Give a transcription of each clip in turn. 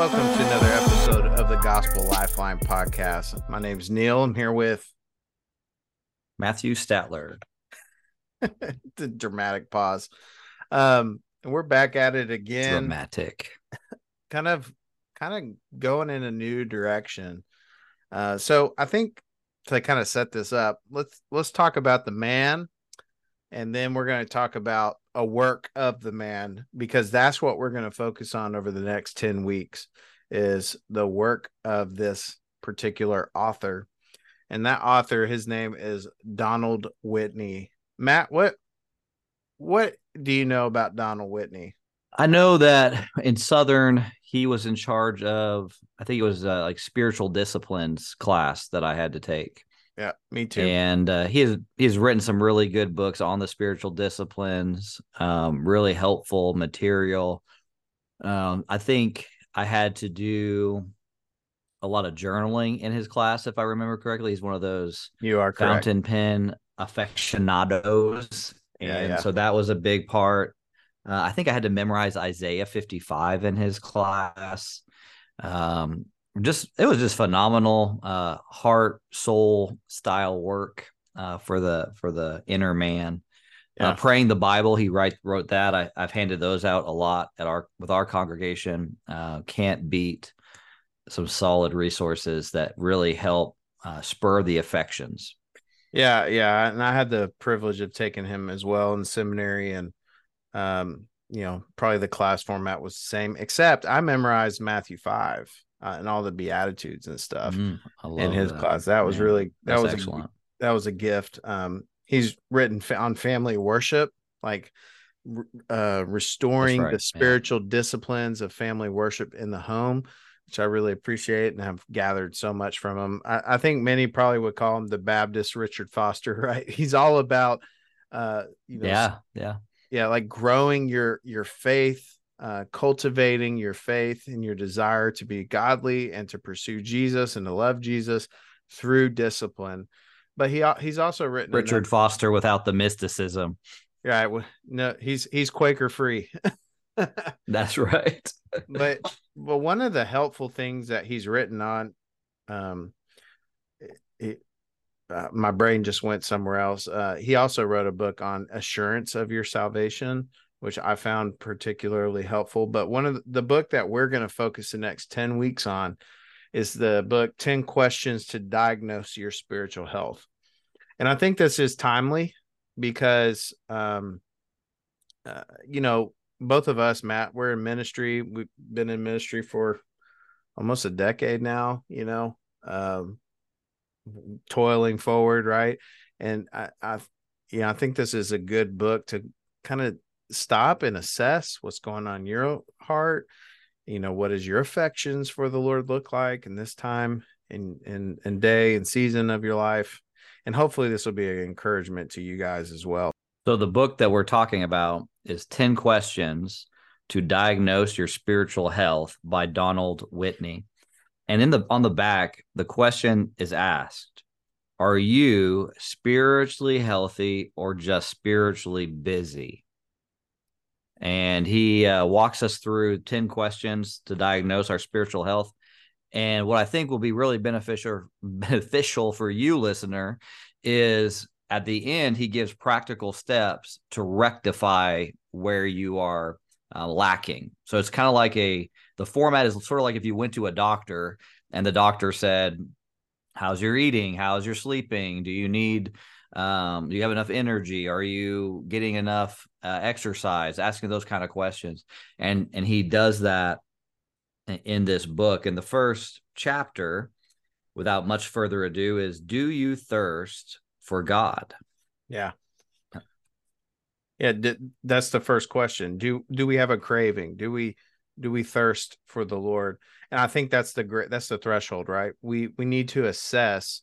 Welcome to another episode of the Gospel Lifeline podcast. My name's Neal. I'm here with Matthew Statler. the dramatic pause. Um, and we're back at it again. Dramatic. Kind of kind of going in a new direction. Uh, so I think to kind of set this up, let's let's talk about the man, and then we're going to talk about a work of the man because that's what we're going to focus on over the next 10 weeks is the work of this particular author. And that author his name is donald whitney. Matt what what do you know about donald whitney? I know that in Southern, he was in charge of, I think it was uh, like spiritual disciplines class that I had to take. Yeah me too And uh, he has he has written some really good books on the spiritual disciplines, um, really helpful material. Um, I think I had to do a lot of journaling in his class, if I remember correctly. He's one of those you are correct fountain pen aficionados. Yeah, and yeah. so that was a big part. Uh, I think I had to memorize Isaiah 55 in his class. Um, just it was just phenomenal uh heart soul style work uh for the for the inner man. Yeah. uh, praying the bible he write wrote that. I, i've handed those out a lot at our with our congregation. Uh can't beat some solid resources that really help uh, spur the affections. Yeah, yeah, and I had the privilege of taking him as well in seminary, and um, you know, probably the class format was the same, except I memorized Matthew five uh, and all the beatitudes and stuff Mm, I in his that. class. That was Man, really that was excellent a, that was a gift. Um, he's written on family worship, like uh, restoring right, the yeah. spiritual disciplines of family worship in the home. Which I really appreciate and have gathered so much from him. I, I think many probably would call him the Baptist Richard Foster, right? He's all about uh you know yeah yeah yeah like growing your your faith uh cultivating your faith and your desire to be godly and to pursue jesus and to love jesus through discipline. But he he's also written richard foster without the mysticism. Yeah w- no he's he's quaker free. That's right. But but one of the helpful things that he's written on um it, uh, my brain just went somewhere else. Uh he also wrote a book on assurance of your salvation which i found particularly helpful but one of the, the book that we're going to focus the next 10 weeks on is the book 10 questions to diagnose your spiritual health. And i think this is timely because um uh, you know both of us matt we're in ministry. We've been in ministry for almost a decade now you know um toiling forward right? And i i yeah i think this is a good book to kind of stop and assess what's going on in your heart you know what does your affections for the lord look like in this time and and and day and season of your life and hopefully this will be an encouragement to you guys as well So the book that we're talking about is 10 questions to diagnose your spiritual health by Donald Whitney. And in the on the back, the question is asked, are you spiritually healthy or just spiritually busy? And he uh, walks us through 10 questions to diagnose our spiritual health. And what I think will be really beneficial beneficial for you listener is at the end he gives practical steps to rectify where you are uh, lacking. So it's kind of like a the format is sort of like if you went to a doctor and the doctor said how's your eating? How's your sleeping? Do you need um, do you have enough energy are you getting enough uh, exercise asking those kind of questions and and he does that in- this book in the first chapter without much further ado is do you thirst for god Yeah. Yeah, that's the first question. Do do we have a craving? Do we do we thirst for the Lord? And I think that's the great that's the threshold, right? We we need to assess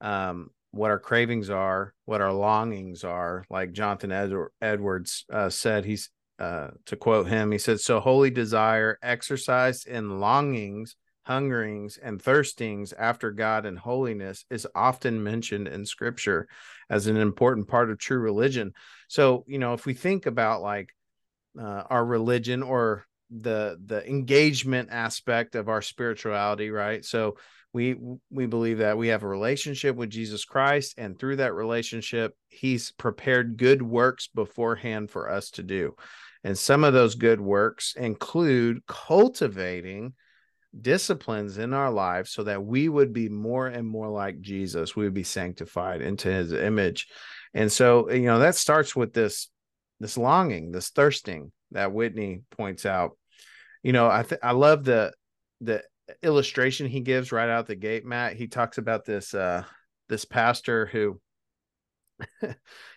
um what our cravings are, what our longings are. Like Jonathan Ed- Edwards uh, said, he's uh, to quote him, he said, "So holy desire, exercised in longings, hungerings, and thirstings after God and holiness, is often mentioned in Scripture as an important part of true religion." So you know, if we think about like uh, our religion or the the engagement aspect of our spirituality right? So we we believe that we have a relationship with Jesus Christ and through that relationship he's prepared good works beforehand for us to do. And some of those good works include cultivating disciplines in our lives so that we would be more and more like Jesus. We would be sanctified into his image. And so you know that starts with this this longing this thirsting that Whitney points out you know i th- i love the the illustration he gives right out the gate, Matt, he talks about this uh this pastor who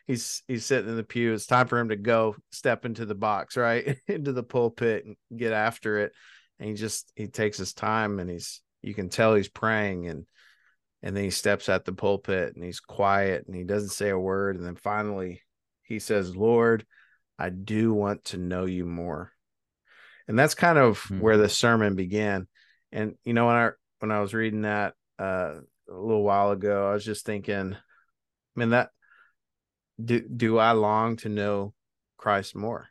he's he's sitting in the pew. It's time for him to go step into the box, right? into the pulpit and get after it. And he just he takes his time and he's you can tell he's praying and and then he steps at the pulpit and he's quiet and he doesn't say a word. And then finally he says, Lord, I do want to know you more. And that's kind of mm-hmm. where the sermon began. And you know when I when I was reading that uh, a little while ago, I was just thinking, I mean that do do I long to know Christ more?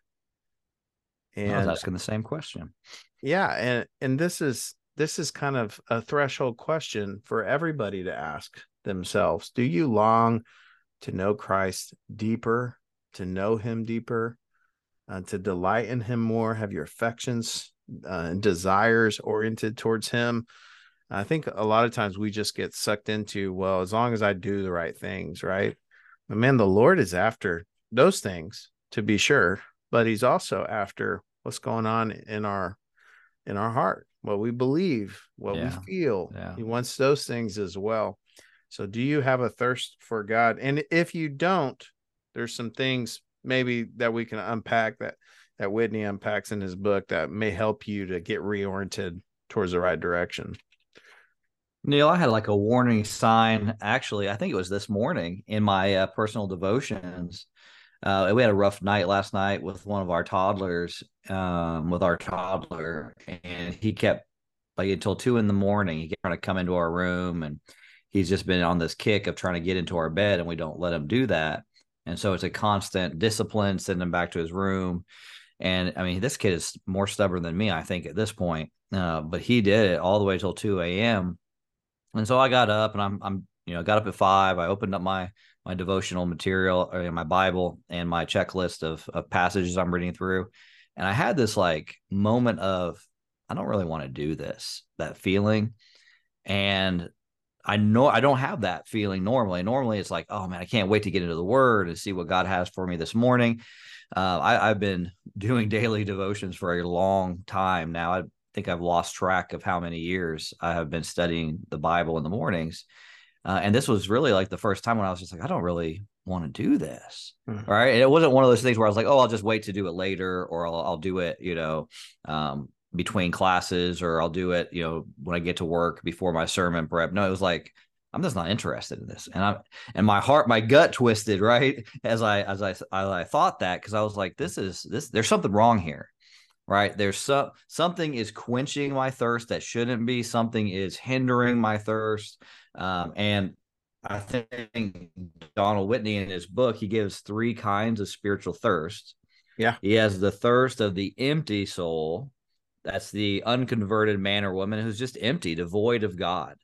And I was asking the same question. Yeah, and and this is this is kind of a threshold question for everybody to ask themselves. Do you long to know Christ deeper, to know him deeper, uh, to delight in him more, have your affections uh, desires oriented towards him. I think a lot of times we just get sucked into well as long as i do the right things right? But man the lord is after those things to be sure but he's also after what's going on in our in our heart what we believe what yeah. we feel. Yeah. he wants those things as well. So do you have a thirst for god? And if you don't there's some things maybe that we can unpack that that Whitney unpacks in his book that may help you to get reoriented towards the right direction. Neal, I had like a warning sign. Actually, I think it was this morning in my uh, personal devotions. Uh, we had a rough night last night with one of our toddlers, um, with our toddler, and he kept like until two in the morning. He kept trying to come into our room, and he's just been on this kick of trying to get into our bed, and we don't let him do that. And so it's a constant discipline, sending him back to his room. And I mean, this kid is more stubborn than me, I think, at this point. Uh, but he did it all the way till 2 a.m. And so I got up and I'm, I'm, you know, got up at five. I opened up my, my devotional material or my Bible and my checklist of, of passages I'm reading through. And I had this like moment of, I don't really want to do this, that feeling. And I know I don't have that feeling normally. Normally it's like, oh man, I can't wait to get into the word and see what God has for me this morning. Uh, I, have been doing daily devotions for a long time now. I think I've lost track of how many years I have been studying the Bible in the mornings. Uh, and this was really like the first time when I was just like, I don't really want to do this. Mm-hmm. Right. And it wasn't one of those things where I was like, oh, I'll just wait to do it later or I'll, I'll do it, you know, um, between classes or I'll do it, you know, when I get to work before my sermon prep. No, it was like, I'm just not interested in this. And I'm and my heart, my gut twisted, right? As I as I as I thought that because I was like, this is this there's something wrong here. Right. There's some something is quenching my thirst that shouldn't be, something is hindering my thirst. Um, and I think Donald Whitney in his book, he gives three kinds of spiritual thirst. Yeah. He has the thirst of the empty soul. That's the unconverted man or woman who's just empty, devoid of God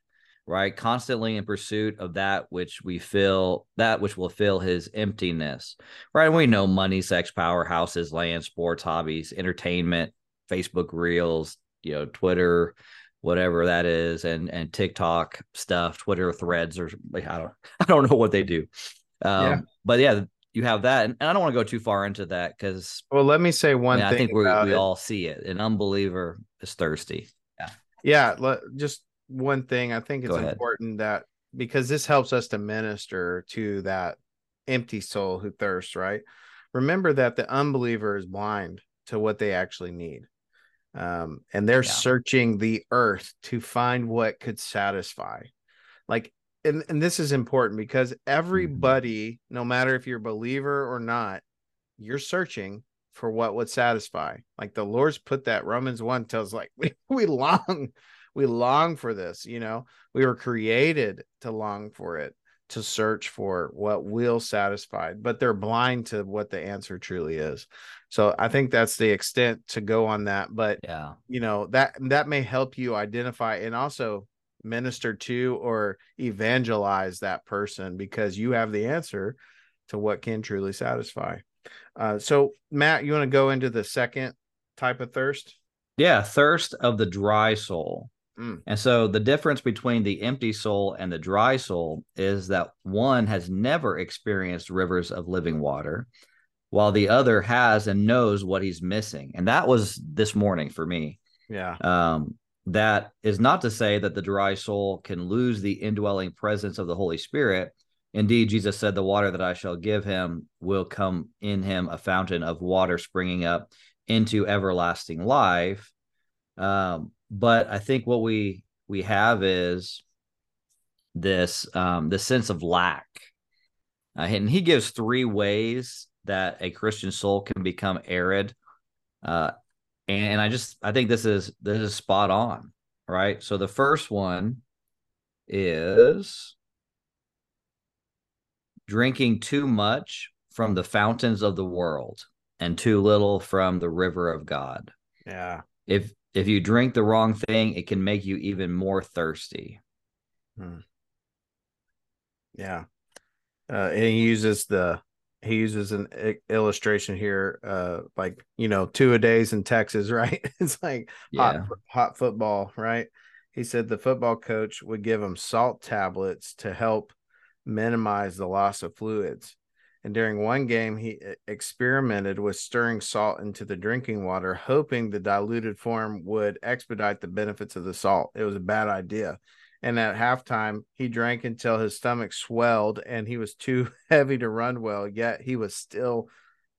right? Constantly in pursuit of that which we feel, that which will fill his emptiness, right? And we know money, sex, power, houses, land, sports, hobbies, entertainment, Facebook reels, you know, Twitter, whatever that is, and and TikTok stuff, Twitter threads, or I don't, I don't know what they do. Um, yeah. But yeah, you have that, and, and I don't want to go too far into that because. Well, let me say one I, mean, I think we we all see it. An unbeliever is thirsty. Yeah. Yeah. Just one thing I think it's important that because this helps us to minister to that empty soul who thirsts, right? Remember that the unbeliever is blind to what they actually need. Um, and they're yeah. searching the earth to find what could satisfy. Like, and, and this is important because mm-hmm. everybody, no matter if you're a believer or not, you're searching for what would satisfy. Like the Lord's put that Romans 1 tells like we, we long we long for this you know we were created to long for it to search for what will satisfy, but they're blind to what the answer truly is. So I think that's the extent to go on that. But yeah, you know, that that may help you identify and also minister to or evangelize that person because you have the answer to what can truly satisfy. Uh, so Matt, you want to go into the second type of thirst? Yeah, thirst of the dry soul. Mm. And so the difference between the empty soul and the dry soul is that one has never experienced rivers of living water, while the other has and knows what he's missing. And that was this morning for me. Yeah. Um, that is not to say that the dry soul can lose the indwelling presence of the Holy Spirit. Indeed, Jesus said, The water that I shall give him will come in him a fountain of water springing up into everlasting life. Um, but I think what we we have is this um, the sense of lack, uh, and he gives three ways that a Christian soul can become arid. Uh, and I just I think this is this is spot on, right? So the first one is drinking too much from the fountains of the world and too little from the river of God. Yeah. If if you drink the wrong thing, it can make you even more thirsty. Hmm. Yeah. Uh, and he uses the he uses an illustration here uh like you know two a days in texas right? It's like yeah. hot, hot football right? He said the football coach would give him salt tablets to help minimize the loss of fluids. And during one game he experimented with stirring salt into the drinking water hoping the diluted form would expedite the benefits of the salt. It was a bad idea and at halftime, he drank until his stomach swelled and he was too heavy to run well, yet he was still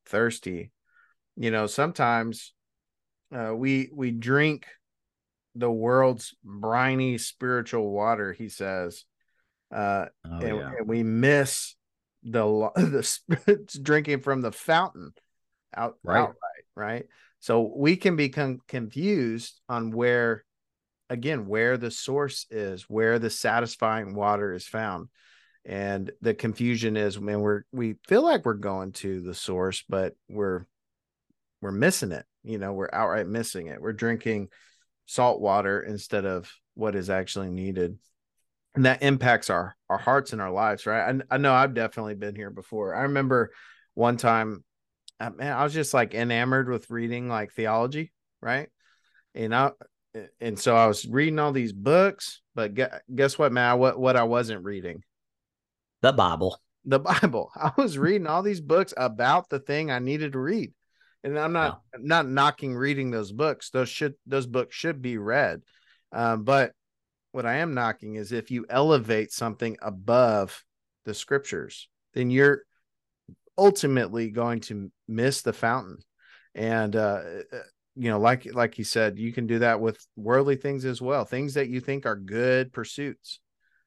thirsty. You know, sometimes uh, we we drink the world's briny spiritual water, he says. Uh, oh, and, yeah. and, we miss the the drinking from the fountain out right. outright, right? So we can become confused on where again where the source is where the satisfying water is found. And the confusion is when we're we feel like we're going to the source but we're we're missing it you know we're outright missing it. We're drinking salt water instead of what is actually needed. And that impacts our our hearts and our lives right? I, I know i've definitely been here before. I remember one time uh, man i was just like enamored with reading like theology right? And I and so I was reading all these books, but guess what, man? What what I wasn't reading? The Bible. The Bible. I was reading all these books about the thing I needed to read. And I'm not no. not knocking reading those books. Those should those books should be read. Um, but what I am knocking is if you elevate something above the scriptures, then you're ultimately going to miss the fountain. And uh, you know like like you said you can do that with worldly things as well things that you think are good pursuits.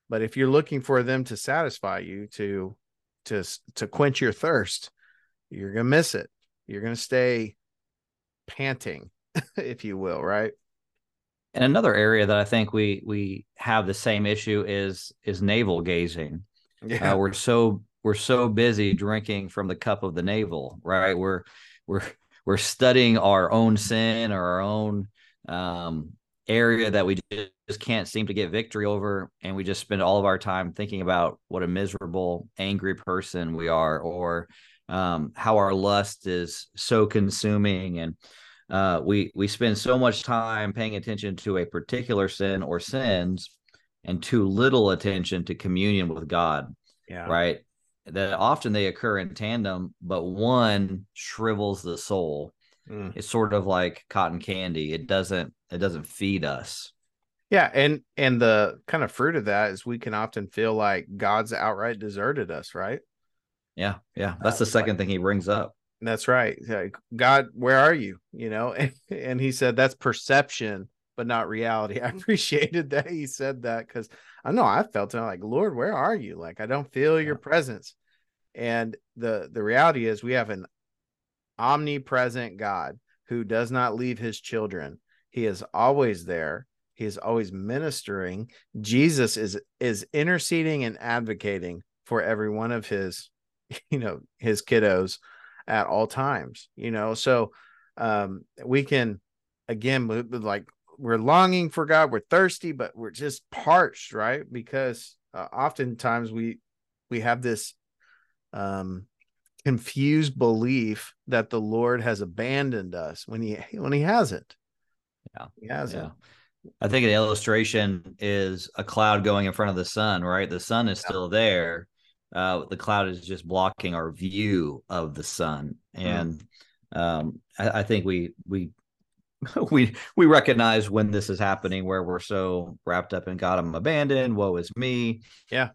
But if you're looking for them to satisfy you to to to quench your thirst you're gonna miss it. You're gonna stay panting if you will right? And another area that i think we we have the same issue is is navel gazing. Yeah. Uh, we're so we're so busy drinking from the cup of the navel right? We're we're we're studying our own sin or our own um, area that we just can't seem to get victory over. And we just spend all of our time thinking about what a miserable angry person we are or um, how our lust is so consuming. And uh, we we spend so much time paying attention to a particular sin or sins and too little attention to communion with god yeah. right that often they occur in tandem, but one shrivels the soul. Mm. It's sort of like cotton candy. It doesn't it doesn't feed us. Yeah, and and the kind of fruit of that is we can often feel like God's outright deserted us, right? Yeah, yeah. That's the second thing he brings up. That's right. Like, God, where are you? You know, and, and he said that's perception, but not reality. I appreciated that he said that because I know I felt it. like, Lord, where are you? Like, I don't feel your presence. And the the reality is we have an omnipresent God who does not leave his children. He is always there. He is always ministering. Jesus is is interceding and advocating for every one of his, you know, his kiddos at all times, you know. So um we can again like we're longing for God, we're thirsty, but we're just parched, right? Because uh, oftentimes we we have this um confused belief that the Lord has abandoned us when he when he hasn't. Yeah. He hasn't. Yeah. I think the illustration is a cloud going in front of the sun, right? The sun is still there. Uh, the cloud is just blocking our view of the sun. Hmm. And um, I, I, think we we we we recognize when this is happening where we're so wrapped up in God, I'm abandoned. Woe is me. Yeah.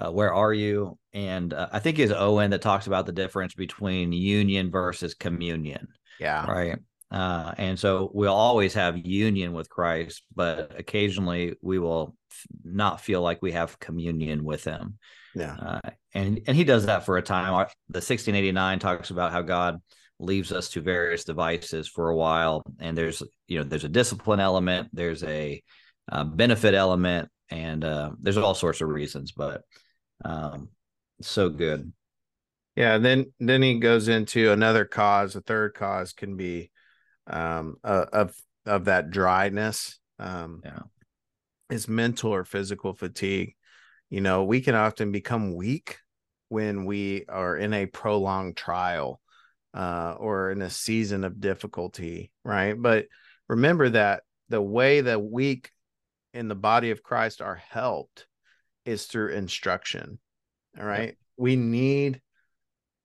Uh, where are you? And uh, I think it's Owen that talks about the difference between union versus communion. Yeah. Right. Uh, and so we'll always have union with Christ, but occasionally we will f- not feel like we have communion with Him. Yeah. Uh, and and He does that for a time. The 1689 talks about how God leaves us to various devices for a while, and there's you know there's a discipline element, there's a uh, benefit element, and uh, there's all sorts of reasons, but um, so good. Yeah. Then then he goes into another cause. A third cause can be um, uh, of of that dryness. Um, yeah, is mental or physical fatigue. You know, we can often become weak when we are in a prolonged trial uh, or in a season of difficulty, right? But remember that the way the weak in the body of Christ are helped is through instruction. All right. Yep. We need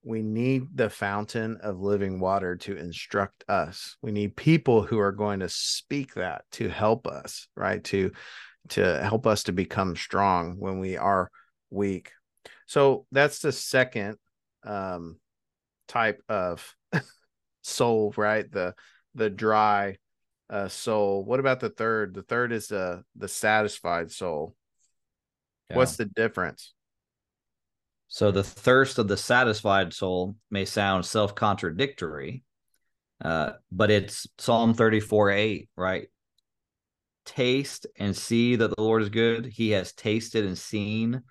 we need the fountain of living water to instruct us we need people who are going to speak that to help us right to to help us to become strong when we are weak so that's the second um type of soul right the the dry uh soul what about the third the third is the the satisfied soul yeah. what's the difference so the thirst of the satisfied soul may sound self contradictory, uh, but it's Psalm 34 8, right? Taste and see that the Lord is good. He has tasted and seen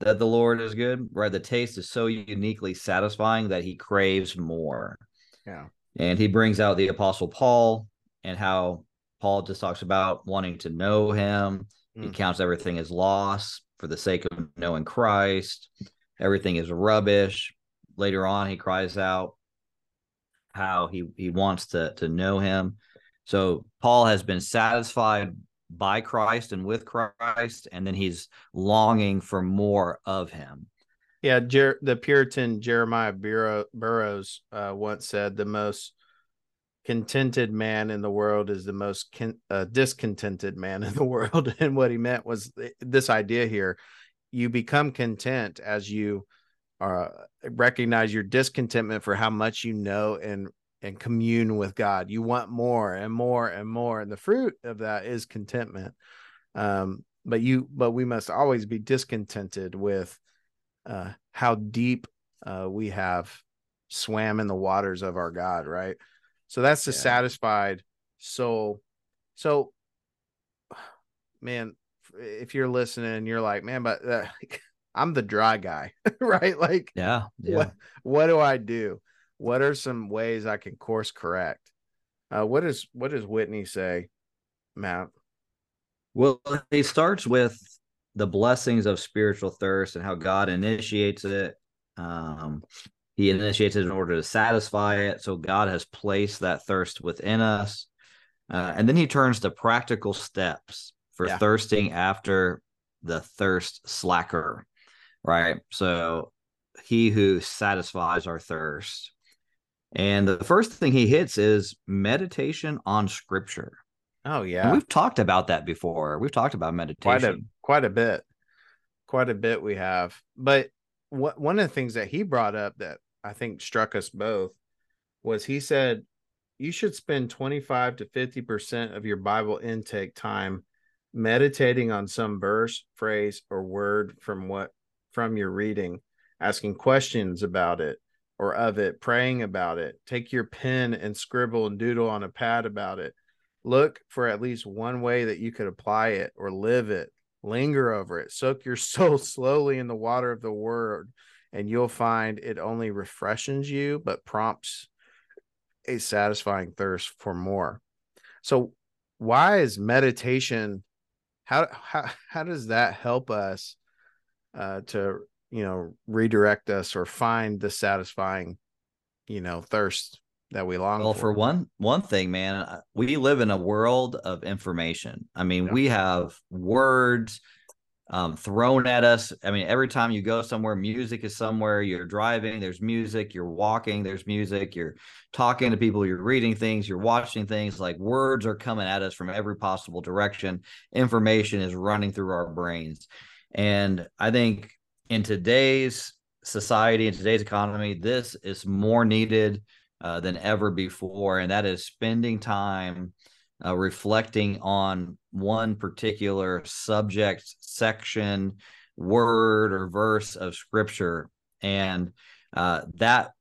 that the Lord is good, right? The taste is so uniquely satisfying that he craves more. Yeah. And he brings out the Apostle Paul and how Paul just talks about wanting to know him. Mm. He counts everything as loss for the sake of knowing Christ everything is rubbish. Later on, he cries out how he he wants to to know him. So Paul has been satisfied by Christ and with Christ, and then he's longing for more of him. Yeah, Jer- the Puritan Jeremiah Bur- Burroughs uh, once said, "The most contented man in the world is the most con- uh, discontented man in the world." and what he meant was this idea here: you become content as you uh, recognize your discontentment for how much you know and and commune with God. You want more and more and more, and the fruit of that is contentment. Um, but you, but we must always be discontented with uh, how deep uh, we have swam in the waters of our God, right? So that's the yeah. satisfied soul. So, man, if you're listening, you're like, man, but uh, I'm the dry guy, right? Like, yeah, yeah. What, what do I do? What are some ways I can course correct? Uh, what is what does Whitney say, Matt? Well, he starts with the blessings of spiritual thirst and how God initiates it. Um, he initiates it in order to satisfy it. So God has placed that thirst within us. Uh, and then he turns to practical steps for yeah. thirsting after the thirst slacker, right? So he who satisfies our thirst. And the first thing he hits is meditation on scripture. Oh yeah. And we've talked about that before. We've talked about meditation. Quite a quite a bit. Quite a bit we have. But what one of the things that he brought up that I think struck us both was he said you should spend 25 to 50% of your Bible intake time meditating on some verse, phrase, or word from what from your reading, asking questions about it or of it, praying about it. Take your pen and scribble and doodle on a pad about it. Look for at least one way that you could apply it or live it Linger over it. Soak your soul slowly in the water of the word, and you'll find it only refreshes you, but prompts a satisfying thirst for more. So, why is meditation? How how how does that help us uh, to you know redirect us or find the satisfying you know thirst that we long well for. for one one thing man uh, we live in a world of information i mean we have words um, thrown at us. I mean every time you go somewhere music is somewhere. You're driving there's music. You're walking there's music. You're talking to people. You're reading things. You're watching things. Like words are coming at us from every possible direction. Information is running through our brains. And i think in today's society in today's economy this is more needed uh, than ever before, and that is spending time uh, reflecting on one particular subject, section, word, or verse of scripture. And uh, that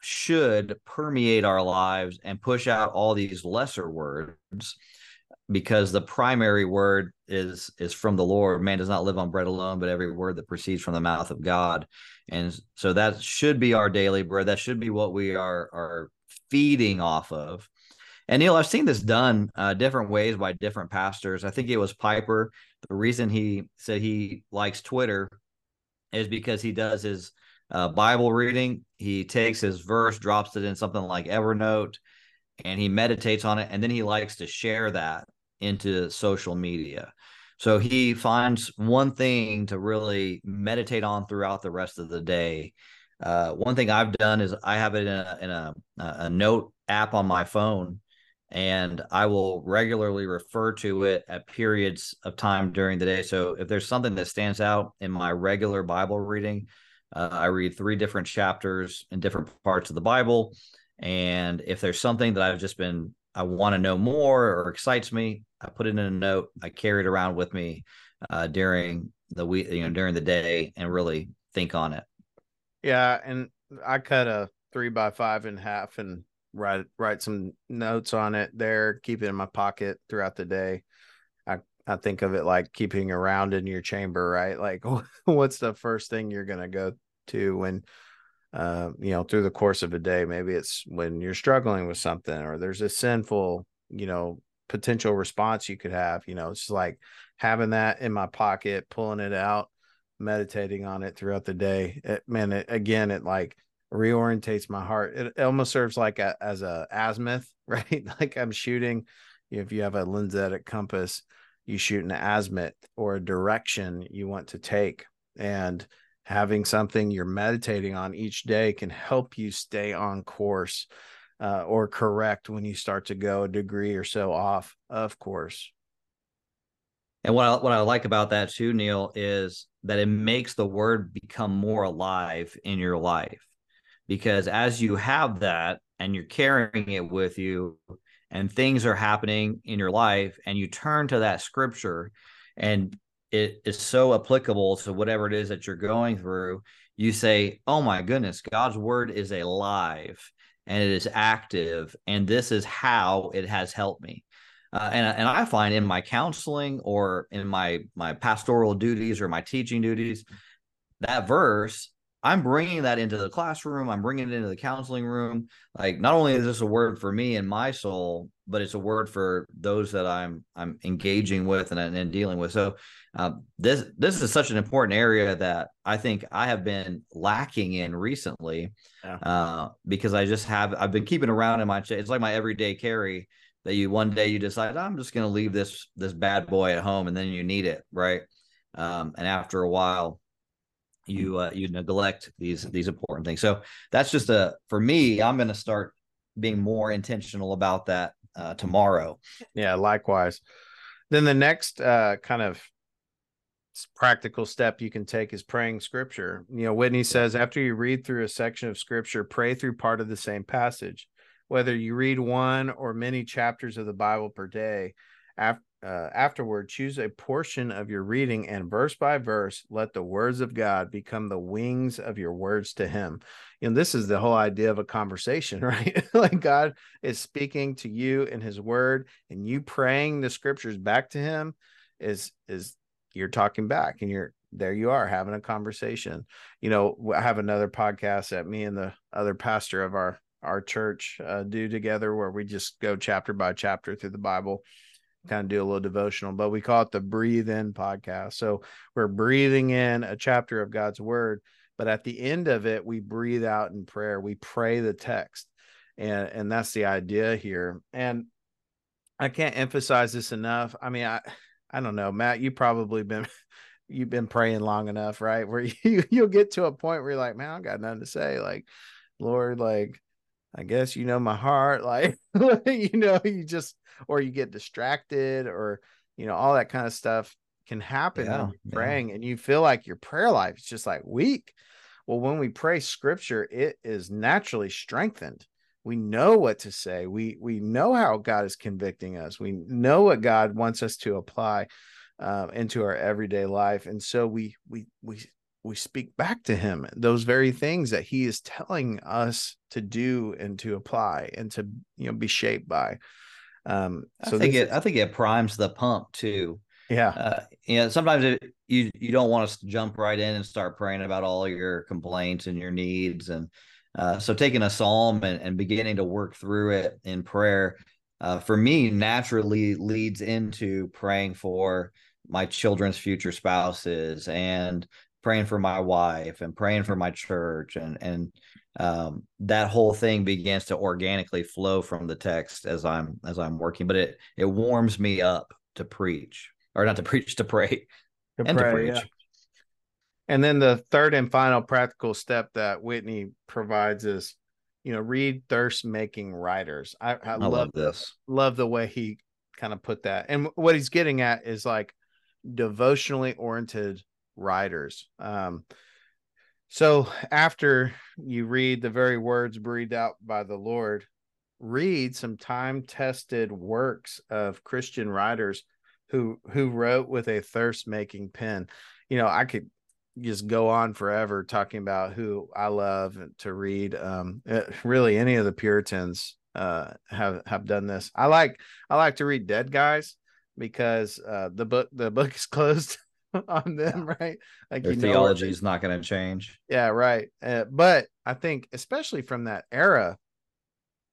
should permeate our lives and push out all these lesser words because the primary word is is from the lord. Man does not live on bread alone but every word that proceeds from the mouth of god. And so that should be our daily bread. That should be what we are are feeding off of and neal i've seen this done uh, different ways by different pastors i think it was piper the reason he said he likes twitter is because he does his uh, bible reading he takes his verse drops it in something like evernote and he meditates on it and then he likes to share that into social media. So he finds one thing to really meditate on throughout the rest of the day. Uh, one thing I've done is I have it in a, in a, a note app on my phone, and I will regularly refer to it at periods of time during the day. So if there's something that stands out in my regular Bible reading, uh, I read three different chapters in different parts of the Bible. And if there's something that I've just been I want to know more or excites me, I put it in a note. I carry it around with me uh, during the week, you know, during the day, and really think on it. Yeah, and I cut a three by five in half and write write some notes on it there. Keep it in my pocket throughout the day. I I think of it like keeping around in your chamber, right? Like, what's the first thing you're gonna go to when uh, you know, through the course of a day. Maybe it's when you're struggling with something or there's a sinful, you know, potential response you could have. You know, it's just like having that in my pocket, pulling it out, meditating on it throughout the day. It, man, it, again, it like reorientates my heart. It, almost serves like a, as a azimuth, right? like I'm shooting. If you have a lensatic compass, you shoot an azimuth or a direction you want to take. And having something you're meditating on each day can help you stay on course uh, or correct when you start to go a degree or so off of course. And what I, what I like about that too, Neal, is that it makes the word become more alive in your life. Because as you have that and you're carrying it with you, and things are happening in your life, and you turn to that scripture and it is so applicable to whatever it is that you're going through, you say, Oh my goodness, God's word is alive and it is active. And this is how it has helped me. Uh, and, and I find in my counseling or in my my pastoral duties or my teaching duties, that verse I'm bringing that into the classroom. I'm bringing it into the counseling room. Like, not only is this a word for me and my soul, but it's a word for those that I'm I'm engaging with and, and dealing with. So, uh, this this is such an important area that I think I have been lacking in recently, yeah. uh, because I just have I've been keeping around in my it's like my everyday carry that you one day you decide I'm just going to leave this this bad boy at home and then you need it right, um, and after a while you uh, you neglect these these important things. So that's just a for me. I'm going to start being more intentional about that uh, tomorrow. Yeah, likewise. Then the next uh, kind of practical step you can take is praying scripture. You know, Whitney says after you read through a section of scripture, pray through part of the same passage. Whether you read one or many chapters of the Bible per day, after uh, afterward, choose a portion of your reading and verse by verse, let the words of God become the wings of your words to Him. And this is the whole idea of a conversation, right? like God is speaking to you in His Word, and you praying the scriptures back to Him is is you're talking back and you're there you are having a conversation you know i have another podcast that me and the other pastor of our our church uh, do together where we just go chapter by chapter through the bible kind of do a little devotional but we call it the breathe in podcast. So we're breathing in a chapter of god's word but at the end of it we breathe out in prayer. We pray the text and and that's the idea here. And i can't emphasize this enough. I mean i i don't know matt you probably been you've been praying long enough right? Where you you'll get to a point where you're like man i got nothing to say. Like lord like i guess you know my heart like you know you just or you get distracted or you know all that kind of stuff can happen yeah, when you're praying yeah. and you feel like your prayer life is just like weak. Well when we pray scripture it is naturally strengthened. We know what to say. We we know how god is convicting us. We know what god wants us to apply uh, into our everyday life. And so we we we we speak back to him those very things that he is telling us to do and to apply and to you know be shaped by. Um so i think it i think it primes the pump too. Yeah. Uh, you know sometimes it, you you don't want to jump right in and start praying about all your complaints and your needs and uh, so taking a psalm and, and, beginning to work through it in prayer, uh, for me, naturally leads into praying for my children's future spouses and praying for my wife and praying for my church and and um, that whole thing begins to organically flow from the text as I'm as I'm working. But it it warms me up to preach or not to preach to pray to and pray, to preach. Yeah. And then the third and final practical step that Whitney provides is, you know, read thirst making writers. I, I, I love, love this. Love the way he kind of put that. And what he's getting at is like devotionally oriented writers. Um, so after you read the very words breathed out by the Lord, read some time tested works of Christian writers who who wrote with a thirst making pen. You know, I could just go on forever talking about who I love to read. Um, eh, really, any of the Puritans uh, have have done this. I like I like to read dead guys because uh, the book the book is closed on them, right? Like their theology is not going to change. Yeah, right. Uh, but I think especially from that era,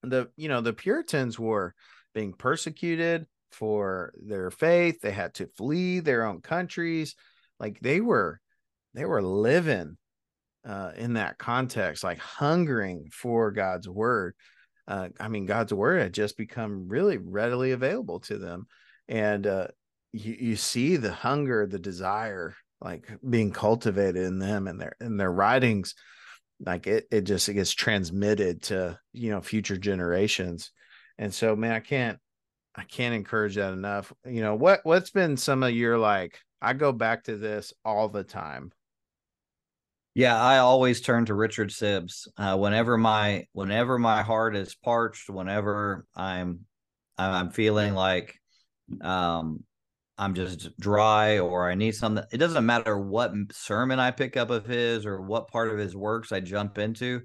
the you know the Puritans were being persecuted for their faith. They had to flee their own countries. Like they were they were living uh, in that context, like hungering for God's word. Uh, I mean, God's word had just become really readily available to them, and uh, you you see the hunger, the desire, like being cultivated in them and their in their writings. Like it, it just it gets transmitted to you know future generations, and so man, I can't I can't encourage that enough. You know what what's been some of your like I go back to this all the time yeah, I always turn to Richard Sibbes Uh, whenever my whenever my heart is parched, whenever I'm I'm feeling like um I'm just dry or I need something. It doesn't matter what sermon I pick up of his or what part of his works I jump into.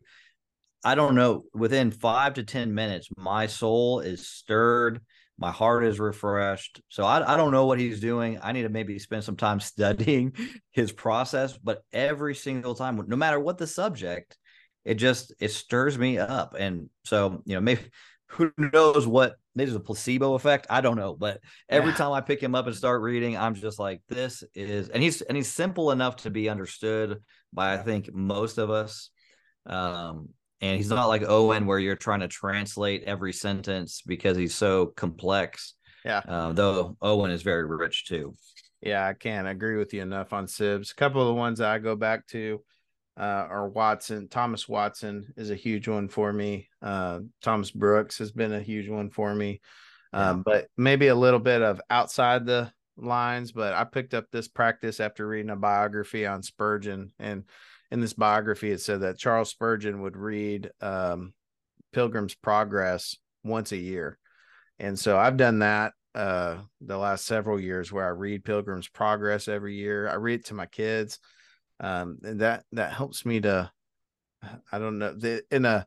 I don't know. Within five to 10 minutes, my soul is stirred my heart is refreshed. So I, I don't know what he's doing. I need to maybe spend some time studying his process. But every single time, no matter what the subject, it just it stirs me up. And so you know, maybe who knows what maybe there's a placebo effect. I don't know. But every yeah. time I pick him up and start reading, I'm just like, this is and he's and he's simple enough to be understood by I think most of us. Um, and he's not like Owen where you're trying to translate every sentence because he's so complex. Yeah. Uh, though Owen is very rich too. Yeah, I can't agree with you enough on Sibbes. A couple of the ones I go back to uh, are Watson. Thomas Watson is a huge one for me. Uh, Thomas Brooks has been a huge one for me. Um, but maybe a little bit of outside the lines. But I picked up this practice after reading a biography on Spurgeon and in this biography, it said that Charles Spurgeon would read um, Pilgrim's Progress once a year. And so I've done that uh, the last several years where I read Pilgrim's Progress every year. I read it to my kids. Um, and that that helps me to I don't know the, in a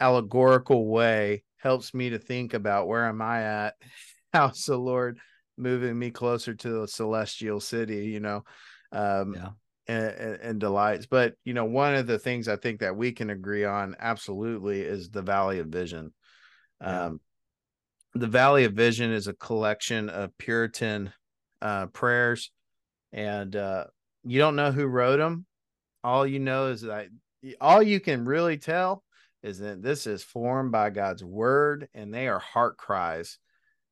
allegorical way helps me to think about where am I at how's the Lord moving me closer to the celestial city, you know. Um, yeah. And, and, and, delights. But you know, one of the things I think that we can agree on absolutely is the Valley of Vision. Yeah. Um, the Valley of Vision is a collection of Puritan uh, prayers, and uh, you don't know who wrote them. All you know is that all you can really tell is that this is formed by God's word, and they are heart cries.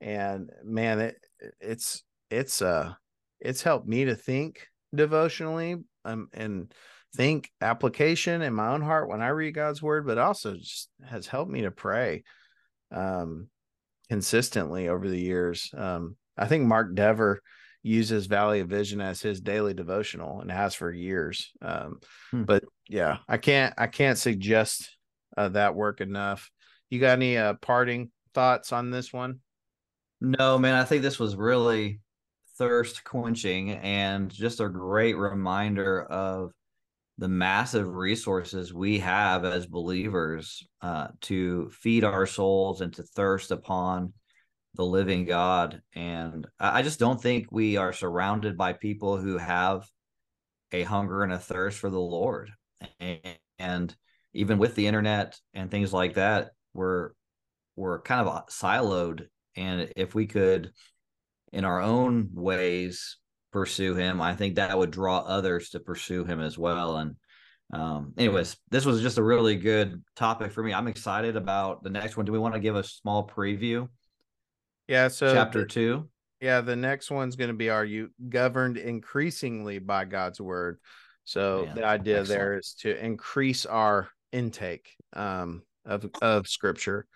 And man, it it's it's uh it's helped me to think devotionally um, and think application in my own heart when I read God's word, but also just has helped me to pray um, consistently over the years. Um, I think Mark Dever uses Valley of Vision as his daily devotional and has for years. Um, hmm. But yeah, I can't I can't suggest uh, that work enough. You got any uh, parting thoughts on this one? No, man. I think this was really thirst quenching and just a great reminder of the massive resources we have as believers uh, to feed our souls and to thirst upon the living God. And I just don't think we are surrounded by people who have a hunger and a thirst for the Lord. And even with the internet and things like that, we're we're kind of siloed. And if we could, in our own ways, pursue Him, I think that would draw others to pursue Him as well. And um, anyways, this was just a really good topic for me. I'm excited about the next one. Do we want to give a small preview? Yeah. So chapter two. Yeah, the next one's going to be are you governed increasingly by God's word? So the idea excellent. there is to increase our intake um, of of scripture.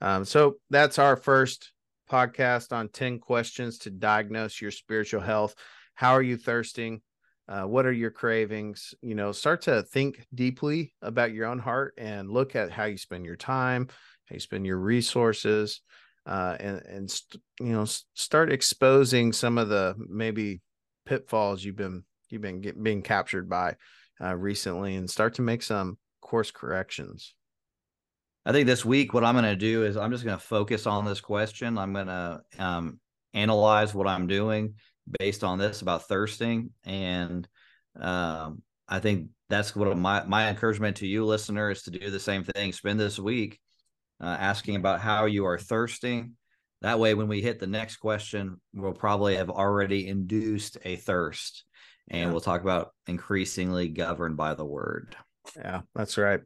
Um, so that's our first podcast on 10 questions to diagnose your spiritual health. How are you thirsting? Uh, what are your cravings? You know, start to think deeply about your own heart and look at how you spend your time, how you spend your resources, uh, and and you know start exposing some of the maybe pitfalls you've been you've been get, being captured by uh, recently, and start to make some course corrections. I think this week what I'm going to do is I'm just going to focus on this question. I'm going to um, analyze what I'm doing based on this about thirsting, and um, I think that's what my my encouragement to you, listener, is to do the same thing. Spend this week uh, asking about how you are thirsting. That way, when we hit the next question, we'll probably have already induced a thirst, and yeah. we'll talk about increasingly governed by the word. Yeah, that's right.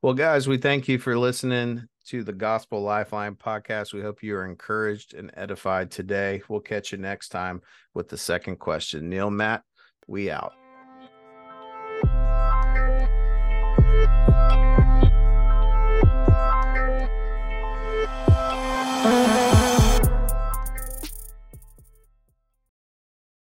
Well, guys, we thank you for listening to the Gospel Lifeline podcast. We hope you are encouraged and edified today. We'll catch you next time with the second question. Neal, Matt, we out. Uh-huh.